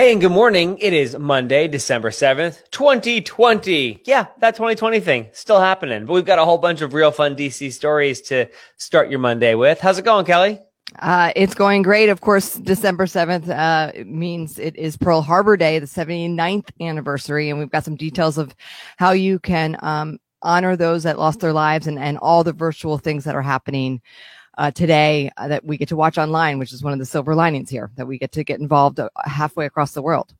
Hey, and good morning. It is Monday, December 7th, 2020. Yeah, that 2020 thing still happening, but we've got a whole bunch of real fun DC stories to start your Monday with. How's it going, Kelly? Uh, it's going great. Of course, December 7th uh, means it is Pearl Harbor Day, the 79th anniversary. And we've got some details of how you can um, honor those that lost their lives and, and all the virtual things that are happening uh, today uh, that we get to watch online, which is one of the silver linings here that we get to get involved uh, halfway across the world.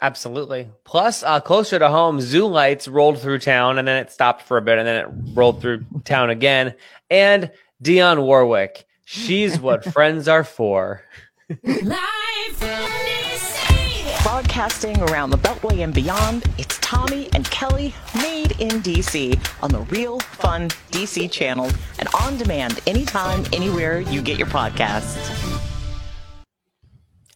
Absolutely. Plus, uh, closer to home, zoo lights rolled through town and then it stopped for a bit and then it rolled through town again. And Dionne Warwick, she's what friends are for. Broadcasting around the Beltway and beyond, it's Tommy and Kelly made in DC on the Real Fun DC channel and on demand anytime, anywhere you get your podcasts.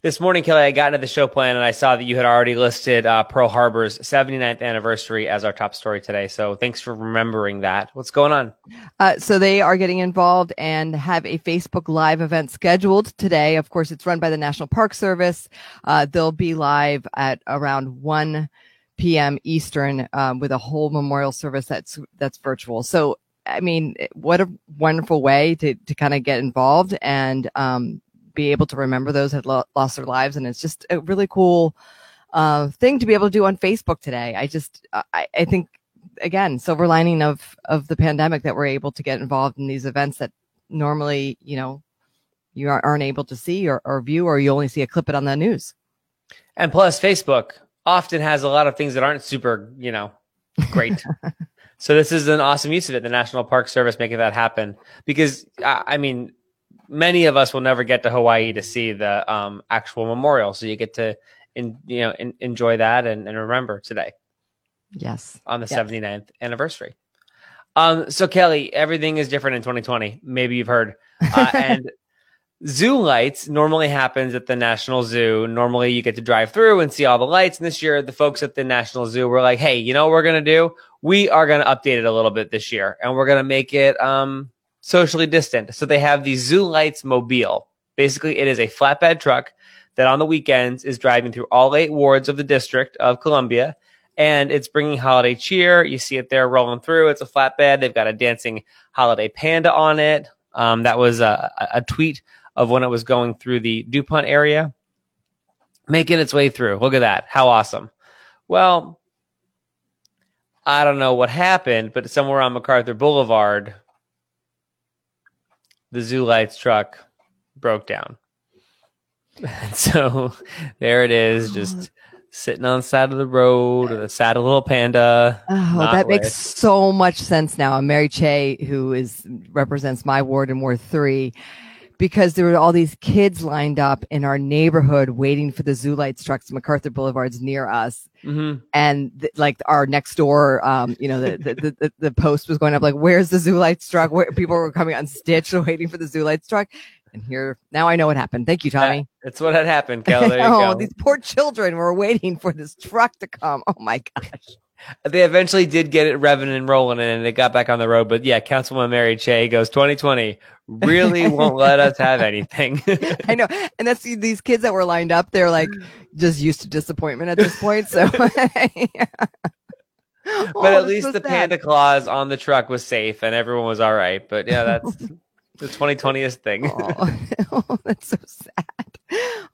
This morning, Kelly, I got into the show plan and I saw that you had already listed uh, Pearl Harbor's 79th anniversary as our top story today. So thanks for remembering that. What's going on? Uh, so they are getting involved and have a Facebook Live event scheduled today. Of course, it's run by the National Park Service. Uh, they'll be live at around 1 p.m. Eastern um, with a whole memorial service that's that's virtual. So I mean, what a wonderful way to to kind of get involved and um, be able to remember those that lo- lost their lives. And it's just a really cool uh, thing to be able to do on Facebook today. I just, I, I think, again, silver lining of of the pandemic that we're able to get involved in these events that normally, you know, you aren't able to see or, or view, or you only see a clip it on the news. And plus, Facebook often has a lot of things that aren't super, you know, great. so this is an awesome use of it. The National Park Service making that happen because, I mean, many of us will never get to Hawaii to see the um, actual memorial. So you get to, in, you know, in, enjoy that and, and, remember today. Yes. On the yes. 79th anniversary. Um, so Kelly, everything is different in 2020. Maybe you've heard. Uh, and zoo lights normally happens at the National Zoo. Normally you get to drive through and see all the lights. And this year, the folks at the National Zoo were like, Hey, you know what we're going to do? We are going to update it a little bit this year and we're going to make it, um, socially distant. So they have the Zoo Lights Mobile. Basically, it is a flatbed truck that on the weekends is driving through all eight wards of the District of Columbia. And it's bringing holiday cheer. You see it there rolling through. It's a flatbed. They've got a dancing holiday panda on it. Um, that was a, a tweet of when it was going through the DuPont area, making its way through. Look at that. How awesome. Well, I don't know what happened, but somewhere on MacArthur Boulevard, the Zoo Lights truck broke down. And so there it is, just sitting on the side of the road with a sad little panda. Oh, that makes so much sense now. And Mary Cheh, who is represents my ward in Ward Three, because there were all these kids lined up in our neighborhood waiting for the zoo lights trucks MacArthur Boulevard's near us. Mm-hmm. And th- like our next door, um, you know, the, the, the, the, post was going up like, where's the zoo lights truck? Where people were coming on stitch waiting for the zoo lights truck. And here, now I know what happened. Thank you, Tommy. That's what had happened, Kelly. oh, these poor children were waiting for this truck to come. Oh my gosh. They eventually did get it revving and rolling and it got back on the road. But yeah, Councilwoman Mary Cheh goes 2020 really won't let us have anything. I know. And that's these kids that were lined up. They're like just used to disappointment at this point. So, yeah. but oh, at least the sad. Panda Claus on the truck was safe and everyone was all right. But yeah, that's the 2020th thing. oh, oh, that's so sad.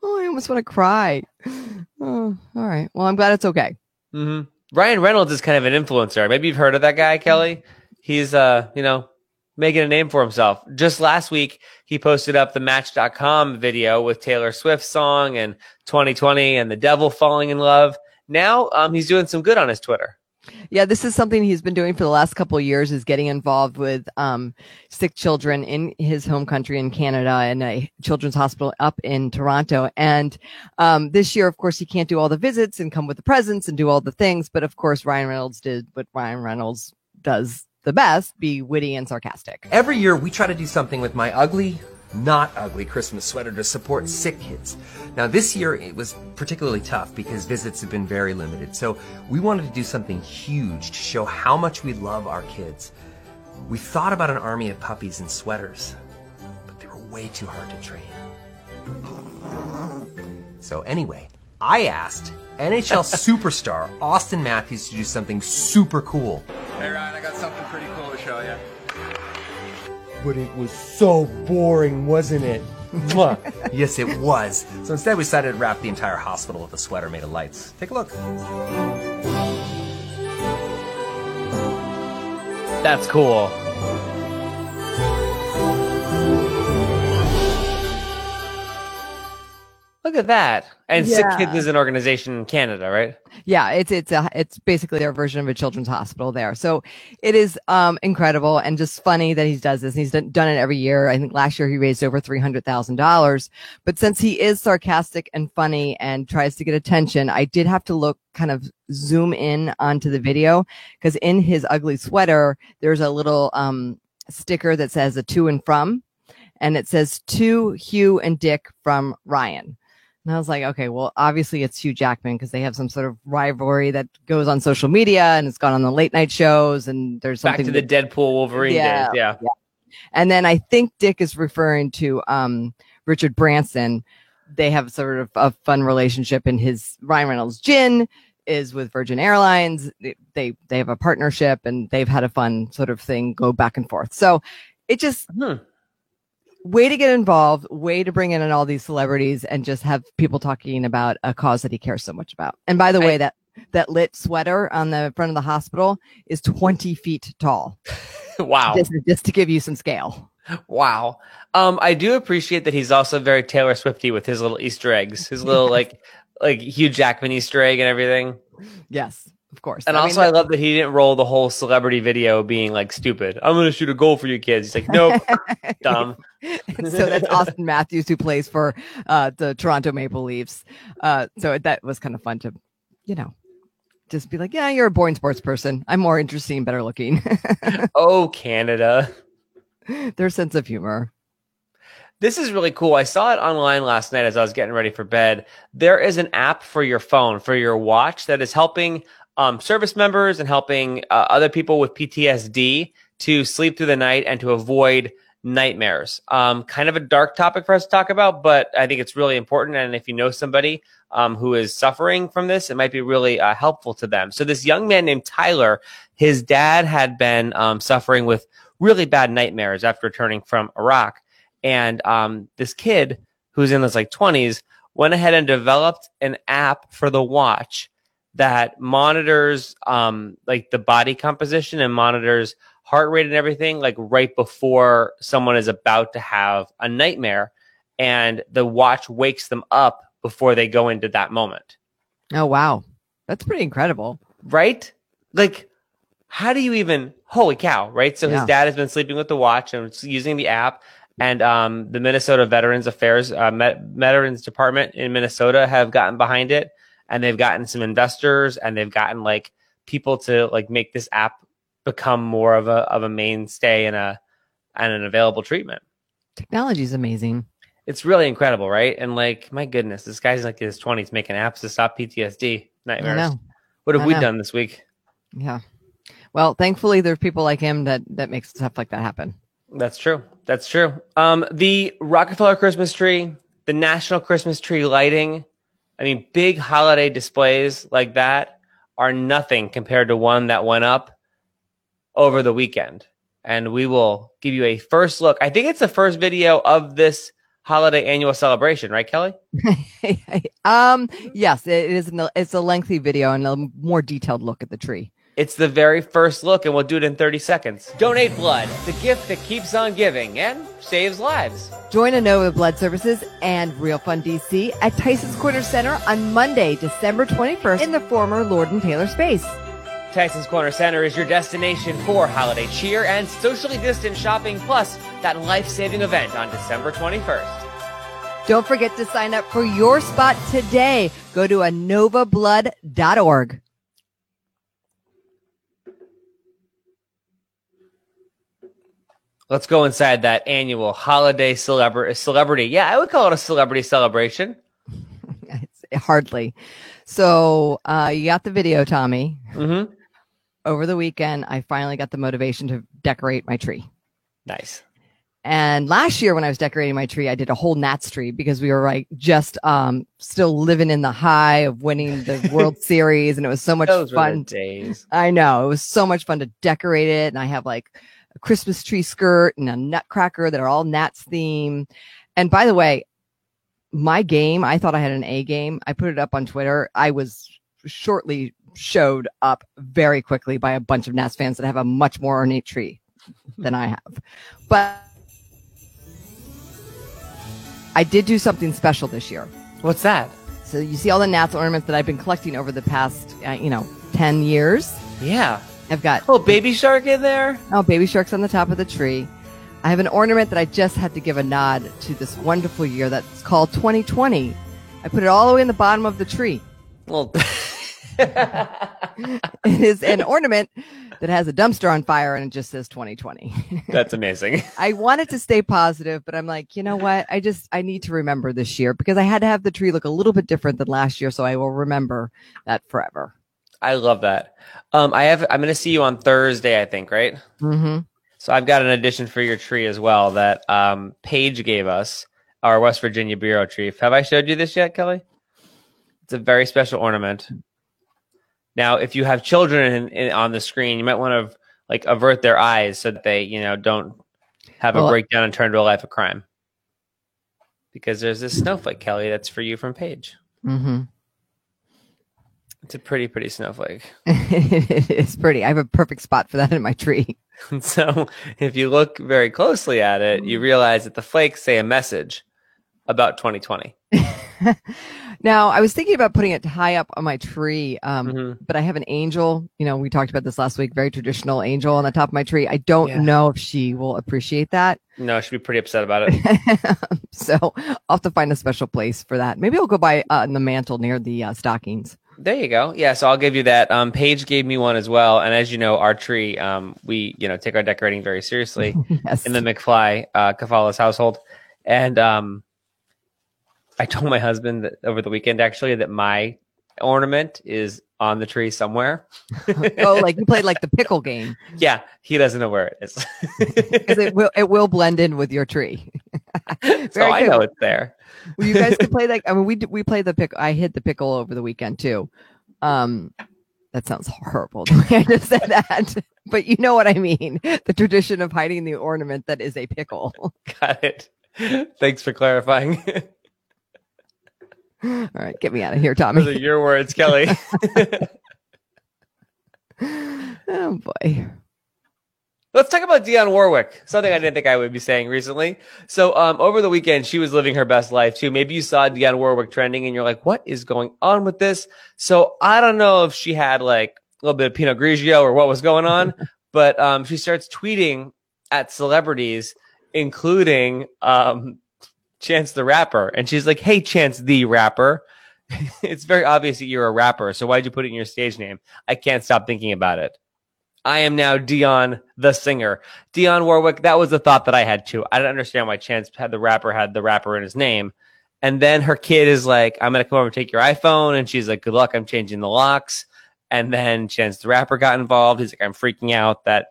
Oh, I almost want to cry. Oh, all right. Well, I'm glad it's okay. Mm-hmm. Ryan Reynolds is kind of an influencer. Maybe you've heard of that guy, Kelly. He's uh, you know, making a name for himself. Just last week, he posted up the Match.com video with Taylor Swift's song and 2020 and the devil falling in love. Now, um, he's doing some good on his Twitter. Yeah, this is something he's been doing for the last couple of years is getting involved with um, sick children in his home country in Canada and a children's hospital up in Toronto. And um, this year, of course, he can't do all the visits and come with the presents and do all the things. But of course, Ryan Reynolds did what Ryan Reynolds does the best, be witty and sarcastic. Every year, we try to do something with my ugly not ugly Christmas sweater to support sick kids. Now, this year it was particularly tough because visits have been very limited. So we wanted to do something huge to show how much we love our kids. We thought about an army of puppies and sweaters, but they were way too hard to train. So anyway, I asked NHL superstar Auston Matthews to do something super cool. Hey Ryan, I got something pretty cool to show you. But it was so boring, wasn't it? yes, it was. So instead, we decided to wrap the entire hospital with a sweater made of lights. Take a look. That's cool. At that. And Sick Kids is an organization in Canada, right? Yeah, it's it's a it's basically our version of a children's hospital there. So it is um incredible and just funny that he does this. He's done, done it every year. I think last year he raised over three hundred thousand dollars. But since he is sarcastic and funny and tries to get attention, I did have to look kind of zoom in onto the video because in his ugly sweater there's a little um sticker that says a to and from, and it says to Hugh and Dick from Ryan. And I was like, okay, well, obviously it's Hugh Jackman because they have some sort of rivalry that goes on social media and it's gone on the late night shows and there's something Back to the Deadpool Wolverine Yeah, days. Yeah. and then I think Dick is referring to um Richard Branson. They have sort of a fun relationship and his Ryan Reynolds gin is with Virgin Airlines. They they, they have a partnership and they've had a fun sort of thing go back and forth. So it just Hmm. Way to get involved, way to bring in all these celebrities and just have people talking about a cause that he cares so much about. And by the way, I- that that lit sweater on the front of the hospital is 20 feet tall. wow. Just, just to give you some scale. Wow. Um, I do appreciate that he's also very Taylor Swifty with his little Easter eggs, his little like like Hugh Jackman Easter egg and everything. Yes, of course. And I mean, also, I love that he didn't roll the whole celebrity video being like stupid. I'm gonna shoot a goal for you kids. He's like, nope, dumb. so that's Auston Matthews who plays for uh, the Toronto Maple Leafs. Uh, so that was kind of fun to, you know, just be like, yeah, you're a boring sports person. I'm more interesting, better looking. Oh, Canada. Their sense of humor. This is really cool. I saw it online last night as I was getting ready for bed. There is an app for your phone, for your watch, that is helping um, service members and helping uh, other people with PTSD to sleep through the night and to avoid nightmares. Um, kind of a dark topic for us to talk about, but I think it's really important. And if you know somebody um, who is suffering from this, it might be really uh, helpful to them. So, this young man named Tyler, his dad had been um, suffering with really bad nightmares after returning from Iraq. And um, this kid who's in his like 20s went ahead and developed an app for the watch that monitors um, like the body composition and monitors heart rate and everything like right before someone is about to have a nightmare and the watch wakes them up before they go into that moment Oh, wow. That's pretty incredible. right like how do you even holy cow right so Yeah. his dad has been sleeping with the watch and using the app and um, the minnesota veterans affairs uh, Met- veterans department in minnesota have gotten behind it and they've gotten some investors and they've gotten like people to like make this app become more of a of a mainstay and a and an available treatment Technology is amazing. it's really incredible right and like my goodness this guy's like in his 20s making apps to stop ptsd nightmares what have I we know. done this week Yeah. Well, thankfully, there's people like him that that makes stuff like that happen. That's true. That's true. Um, the Rockefeller Christmas tree, the national Christmas tree lighting, I mean, big holiday displays like that are nothing compared to one that went up over the weekend. And we will give you a first look. I think it's the first video of this holiday annual celebration, right, Kelly? um, yes, it is. It's a lengthy video and a more detailed look at the tree. It's the very first look, and we'll do it in 30 seconds. Donate blood, the gift that keeps on giving and saves lives. Join Inova Blood Services and Real Fun DC at Tyson's Corner Center on Monday, December 21st in the former Lord and Taylor space. Tyson's Corner Center is your destination for holiday cheer and socially distant shopping, plus that life saving event on December 21st. Don't forget to sign up for your spot today. Go to inovablood.org. Let's go inside that annual holiday celebra- celebrity. Yeah, I would call it a celebrity celebration. Hardly. So, uh, you got the video, Tommy. Mm-hmm. Over the weekend, I finally got the motivation to decorate my tree. Nice. And last year when I was decorating my tree, I did a whole Nats tree because we were like just um still living in the high of winning the World Series and it was so much Those fun. days. I know. It was so much fun to decorate it. And I have like a Christmas tree skirt and a nutcracker that are all Nats theme. And by the way, my game, I thought I had an A game. I put it up on Twitter. I was shortly showed up very quickly by a bunch of Nats fans that have a much more ornate tree than I have. But I did do something special this year. What's that? So you see all the Nats ornaments that I've been collecting over the past, uh, you know, 10 years. Yeah. I've got Oh, baby shark in there. Oh, baby sharks on the top of the tree. I have an ornament that I just had to give a nod to this wonderful year that's called 2020. I put it all the way in the bottom of the tree. Well, It is an ornament that has a dumpster on fire and it just says 2020. that's amazing. I wanted to stay positive, but I'm like, you know what? I just, I need to remember this year because I had to have the tree look a little bit different than last year. So I will remember that forever. I love that. Um, I have. I'm going to see you on Thursday, I think, right? Mm-hmm. So I've got an addition for your tree as well that um, Paige gave us, our West Virginia bureau tree. Have I showed you this yet, Kelly? It's a very special ornament. Now, if you have children in, in, on the screen, you might want to like avert their eyes so that they, you know, don't have a Well- breakdown and turn to a life of crime. Because there's this snowflake, Kelly, that's for you from Paige. Mm-hmm. It's a pretty, pretty snowflake. it is pretty. I have a perfect spot for that in my tree. So if you look very closely at it, you realize that the flakes say a message about 2020. Now, I was thinking about putting it high up on my tree, um, Mhm. but I have an angel. You know, we talked about this last week, very traditional angel on the top of my tree. I don't Yeah. know if she will appreciate that. No, she'd be pretty upset about it. so I'll have to find a special place for that. Maybe I'll go by uh, in the mantle near the uh, stockings. There you go. Yeah, so I'll give you that. Um, Paige gave me one as well, and as you know, our tree, um, we you know take our decorating very seriously yes. in the McFly uh, Kafala's household, and um, I told my husband that over the weekend actually that my ornament is on the tree somewhere. oh, like you played like the pickle game yeah, he doesn't know where it is. it will it will blend in with your tree. so I good. know it's there. Well, you guys could play like I mean, we we played the pick. I hit the pickle over the weekend too. Um, that sounds horrible. the way I just said that, but you know what I mean. The tradition of hiding the ornament that is a pickle. Got it. Thanks for clarifying. All right, get me out of here, Those Tommy. are your words, Kelly. oh boy. Let's talk about Dionne Warwick. Something I didn't think I would be saying recently. So, um, over the weekend, she was living her best life too. Maybe you saw Dionne Warwick trending, and you're like, "What is going on with this?" So, I don't know if she had like a little bit of Pinot Grigio or what was going on, but um, she starts tweeting at celebrities, including um, Chance the Rapper, and she's like, "Hey, Chance the Rapper." it's very obvious that you're a rapper, so why'd you put it in your stage name? I can't stop thinking about it. I am now Dionne the singer. Dionne Warwick, that was the thought that I had too. I didn't understand why Chance had the rapper had the rapper in his name. And then her kid is like, I'm gonna come over and take your iPhone. And she's like, Good luck, I'm changing the locks. And then Chance the rapper got involved. He's like, I'm freaking out that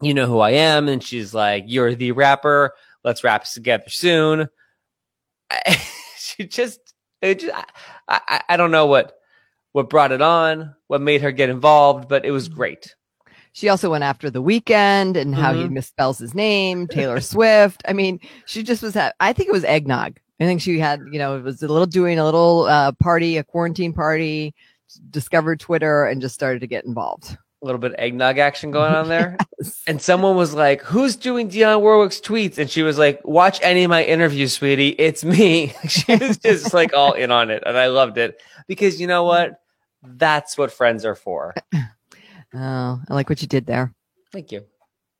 you know who I am. And she's like, You're the rapper. Let's rap together soon. she just, it just I, I, I don't know what what brought it on, what made her get involved, but it was great. She also went after The Weeknd and how he Mhm. misspells his name, Taylor Swift. I mean, she just was. Ha- I think it was eggnog. I think she had, you know, it was a little doing a little uh, party, a quarantine party. Discovered Twitter and just started to get involved. A little bit of eggnog action going on there. And someone was like, Who's doing Dionne Warwick's tweets? And she was like, Watch any of my interviews, sweetie. It's me. she was just like all in on it. And I loved it because you know what? That's what friends are for. Oh, I like what you did there. Thank you.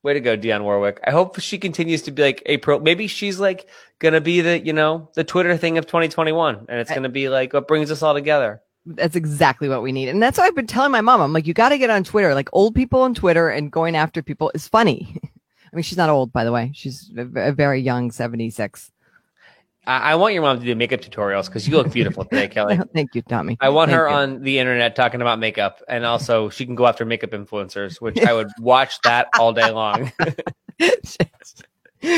Way to go, Dionne Warwick. I hope she continues to be like a pro. Maybe she's like gonna be the, you know, the Twitter thing of 2021. And it's gonna be like what brings us all together. That's exactly what we need. And that's what I've been telling my mom. I'm like, you got to get on Twitter. Like old people on Twitter and going after people is funny. I mean, she's not old, by the way. She's a very young 76. I, I want your mom to do makeup tutorials because you look beautiful today, Kelly. Thank you, Tommy. I want Thank her you. on the internet talking about makeup, and also she can go after makeup influencers, which I would watch that all day long.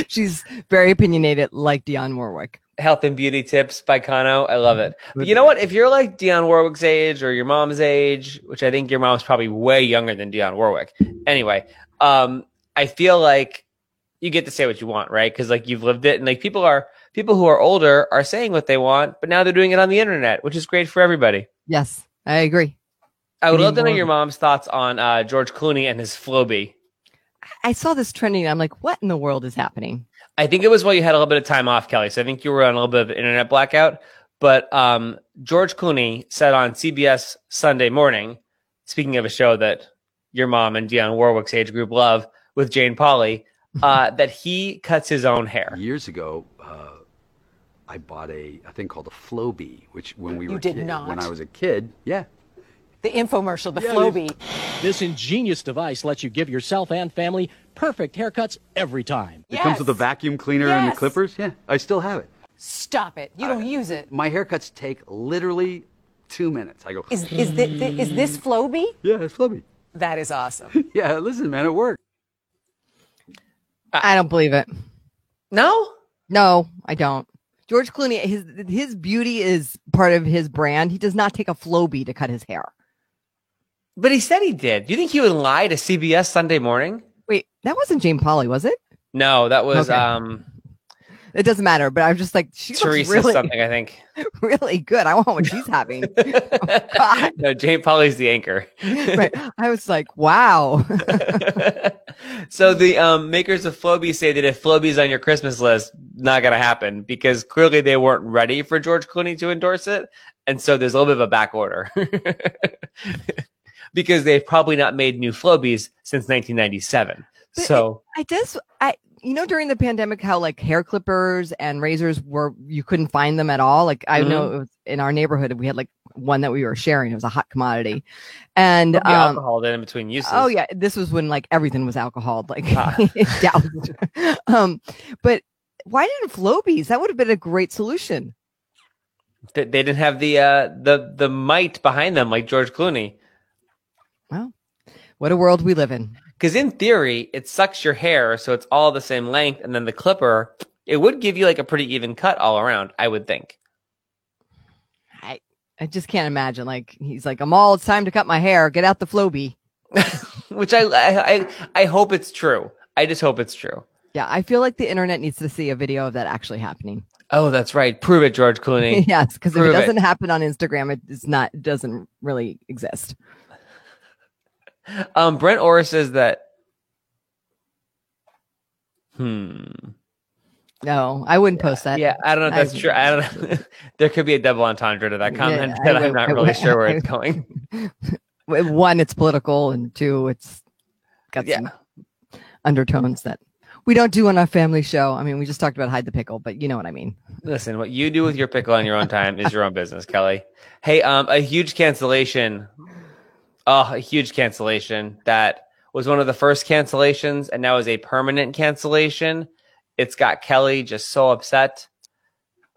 She's very opinionated, like Dionne Warwick. Health and beauty tips by Kano. I love it. But you know what? If you're like Dionne Warwick's age or your mom's age, which I think your mom's probably way younger than Dionne Warwick. Anyway, um, I feel like you get to say what you want, right? Because like you've lived it, and like people are people who are older are saying what they want, but now they're doing it on the internet, which is great for everybody. Yes, I agree. I would love to know your mom's thoughts on uh, George Clooney and his Flowbee. I saw this trending. I'm like, what in the world is happening? I think it was while you had a little bit of time off, Kelly. So I think you were on a little bit of an internet blackout. But um, George Clooney said on CBS Sunday morning, speaking of a show that your mom and Dionne Warwick's age group love with Jane Pauley, uh, that he cuts his own hair. Years ago, uh, I bought a, a thing called a Flowbee, which when we You were did kid- not. when I was a kid, yeah. The infomercial, the Yeah, Flowbee. This ingenious device lets you give yourself and family perfect haircuts every time. It comes with a vacuum cleaner and the clippers. Yeah, I still have it. Stop it. You don't use it. My haircuts take literally two minutes. I go, Is, is, thi- thi- is this Flowbee? yeah, it's Flowbee. That is awesome. Yeah, listen, man, it worked. I don't believe it. No? No, I don't. George Clooney, his his beauty is part of his brand. He does not take a Flowbee to cut his hair. But he said he did. Do you think he would lie to CBS Sunday morning? Wait, that wasn't Jane Pauley, was it? No, that was Okay. um, It doesn't matter. But I'm just like, she looks Teresa really, something, I think. really good. I want what she's having. God. no, Jane Pauley's the anchor. right. I was like, wow. so the um, makers of Flowbee say that if Flowbee's on your Christmas list, not going to happen because clearly they weren't ready for George Clooney to endorse it, and so there's a little bit of a back order because they've probably not made new Flowbees since 1997. But so I just, I, you know, during the pandemic, how like hair clippers and razors were, you couldn't find them at all. Like I know it was in our neighborhood, we had like one that we were sharing. It was a hot commodity. And, um, alcohol in between uses. Oh yeah, this was when like everything was alcohol, like Ah. doused. um, but why didn't Flowbees? That would have been a great solution. They didn't have the uh, the the might behind them like George Clooney. Well, what a world we live in. Because in theory, it sucks your hair, so it's all the same length, and then the clipper, it would give you like a pretty even cut all around. I would think. I I just can't imagine. Like he's like, I'm all. It's time to cut my hair. Get out the Flowbee. Which I, I I I hope it's true. I just hope it's true. Yeah, I feel like the internet needs to see a video of that actually happening. Oh, that's right. Prove it, George Clooney. yes, because if it doesn't happen on Instagram, it is not. Doesn't really exist. Um, Brent Orr says that. Hmm. No, I wouldn't post that. Yeah, I don't know if I- that's true. I don't know. there could be a double entendre to that comment, Yeah, but I I'm not I really would- sure where I it's going. One, it's political, and two, it's got Yeah. some undertones that we don't do on our family show. I mean, we just talked about hide the pickle, but you know what I mean. Listen, what you do with your pickle on your own time is your own business, Kelly. Hey, um, a huge cancellation. Oh, a huge cancellation that was one of the first cancellations and now is a permanent cancellation. It's got Kelly just so upset.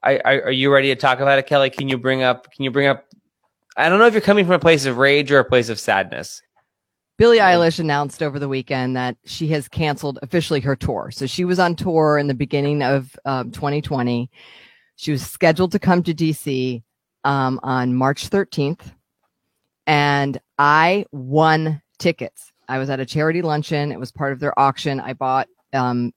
I, I, are you ready to talk about it, Kelly? Can you bring up? Can you bring up? I don't know if you're coming from a place of rage or a place of sadness. Billie Eilish announced over the weekend that she has canceled officially her tour. So she was on tour in the beginning of um, 2020. She was scheduled to come to DC um, on March 13th, and I won tickets. I was at a charity luncheon. It was part of their auction. I bought um,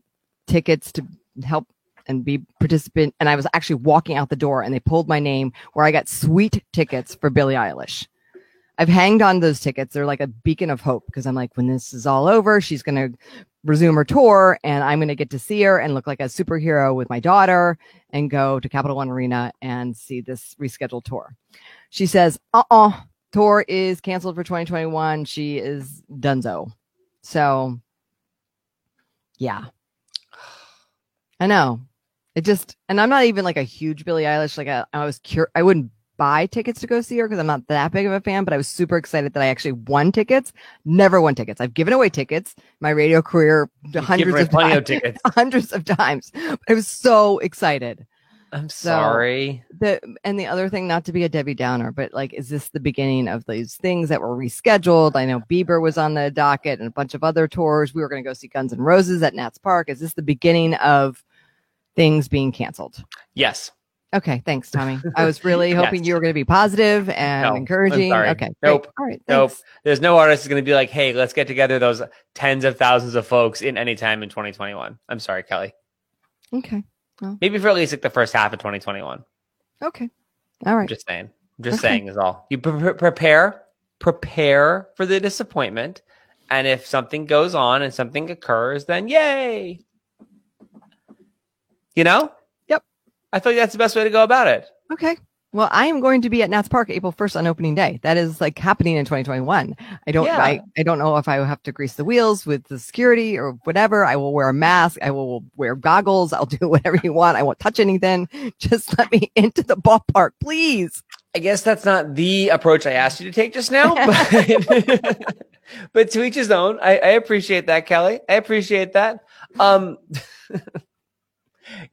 tickets to help and be participant. And I was actually walking out the door, and they pulled my name where I got sweet tickets for Billie Eilish. I've hanged on those tickets. They're like a beacon of hope because I'm like, when this is all over, she's going to resume her tour and I'm going to get to see her and look like a superhero with my daughter and go to Capital One Arena and see this rescheduled tour. She says, uh uh tour is canceled for 2021. She is dunzo. So, yeah. I know. It just, and I'm not even like a huge Billie Eilish. Like, I, I was cur- I wouldn't buy tickets to go see her because I'm not that big of a fan, but I was super excited that I actually won tickets. Never won tickets. I've given away tickets my radio career hundreds of times, of tickets. hundreds of times. I was so excited. I'm So- sorry. the and the other thing, not to be a Debbie Downer, but like, is this the beginning of these things that were rescheduled? I know Bieber was on the docket and a bunch of other tours. We were going to go see Guns N' Roses at Nats Park. Is this the beginning of things being canceled? yes. Okay, thanks, Tommy. I was really Yes. hoping you were going to be positive and No, encouraging. Okay, great. Nope. All right, Nope. thanks. There's no artist is going to be like, hey, let's get together those tens of thousands of folks in any time in 2021. I'm sorry, Kelly. Okay, Oh. Maybe for at least like the first half of 2021. okay, All right. I'm just saying. I'm just Okay. saying is all. You pre- prepare, prepare for the disappointment, and if something goes on and something occurs, then yay. You know. Yep. I feel like that's the best way to go about it. Okay. Well, I am going to be at Nats Park April 1st on opening day. That is like happening in 2021. I don't, Yeah. I, I don't know if I will have to grease the wheels with the security or whatever. I will wear a mask. I will wear goggles. I'll do whatever you want. I won't touch anything. Just let me into the ballpark, please. I guess that's not the approach I asked you to take just now, but, but to each his own. I, I appreciate that, Kelly. I appreciate that. Um,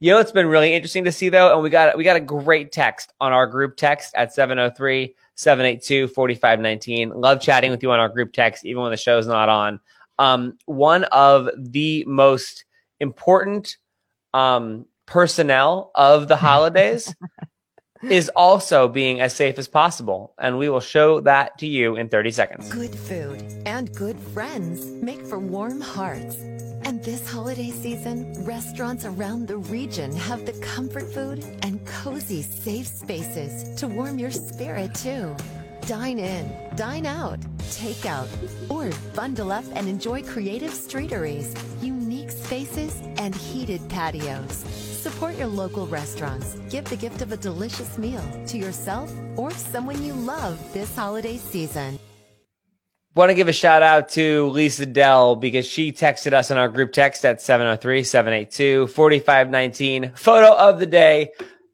you know, it's been really interesting to see though, and we got we got a great text on our group text at 703-782-4519. Love chatting with you on our group text, even when the show's not on. Um, one of the most important um, personnel of the holidays is also being as safe as possible. And we will show that to you in 30 seconds. Good food and good friends make for warm hearts. And this holiday season, restaurants around the region have the comfort food and cozy, safe spaces to warm your spirit too. Dine in, dine out, take out, or bundle up and enjoy creative streeteries, unique spaces, and heated patios. Support your local restaurants. Give the gift of a delicious meal to yourself or someone you love this holiday season. Want to give a shout out to Lisa Dell because she texted us in our group text at 703 782 4519. Photo of the day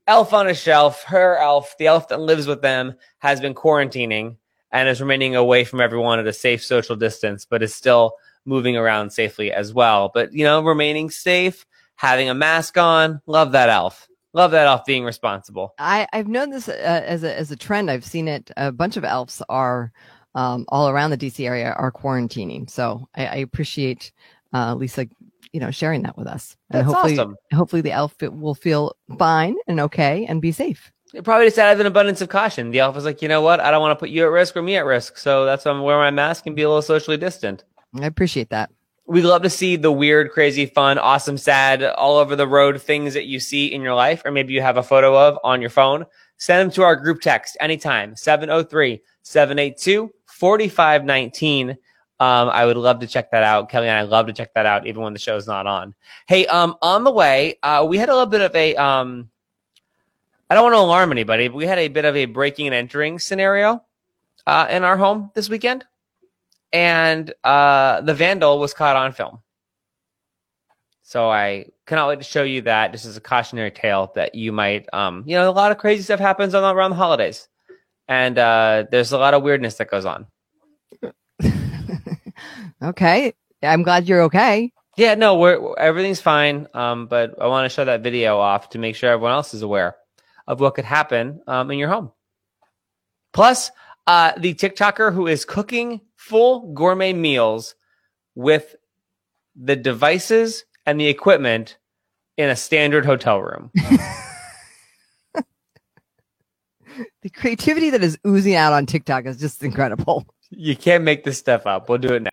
elf on a shelf. Her elf, the elf that lives with them, has been quarantining and is remaining away from everyone at a safe social distance, but is still moving around safely as well. But, you know, remaining safe, having a mask on. Love that elf. Love that elf being responsible. I, I've known this uh, as a as a trend. I've seen it. A bunch of elves are um, all around the DC area are quarantining. So I, I appreciate uh, Lisa, you know, sharing that with us. And That's hopefully, awesome. hopefully the elf will feel fine and okay and be safe. It probably just out of an abundance of caution. The elf was like, you know what? I don't want to put you at risk or me at risk. So that's why I'm wearing my mask and be a little socially distant. I appreciate that. We love to see the weird, crazy, fun, awesome, sad, all over the road things that you see in your life, or maybe you have a photo of on your phone. Send them to our group text anytime, 703 782 4519. Um, I would love to check that out. Kelly and I love to check that out, even when the show's not on. Hey, um, on the way, uh, we had a little bit of a, um, I don't want to alarm anybody, but we had a bit of a breaking and entering scenario uh, in our home this weekend. And uh, the vandal was caught on film. So I cannot wait to show you that. This is a cautionary tale that you might, um, you know, a lot of crazy stuff happens on, around the holidays. And uh, there's a lot of weirdness that goes on. Okay. I'm glad you're okay. Yeah, no, we're, we're- everything's fine. Um, but I want to show that video off to make sure everyone else is aware of what could happen um, in your home. Plus, uh, the TikToker who is cooking full gourmet meals with the devices and the equipment in a standard hotel room. The creativity that is oozing out on TikTok is just incredible. you can't make this stuff up. We'll do it now.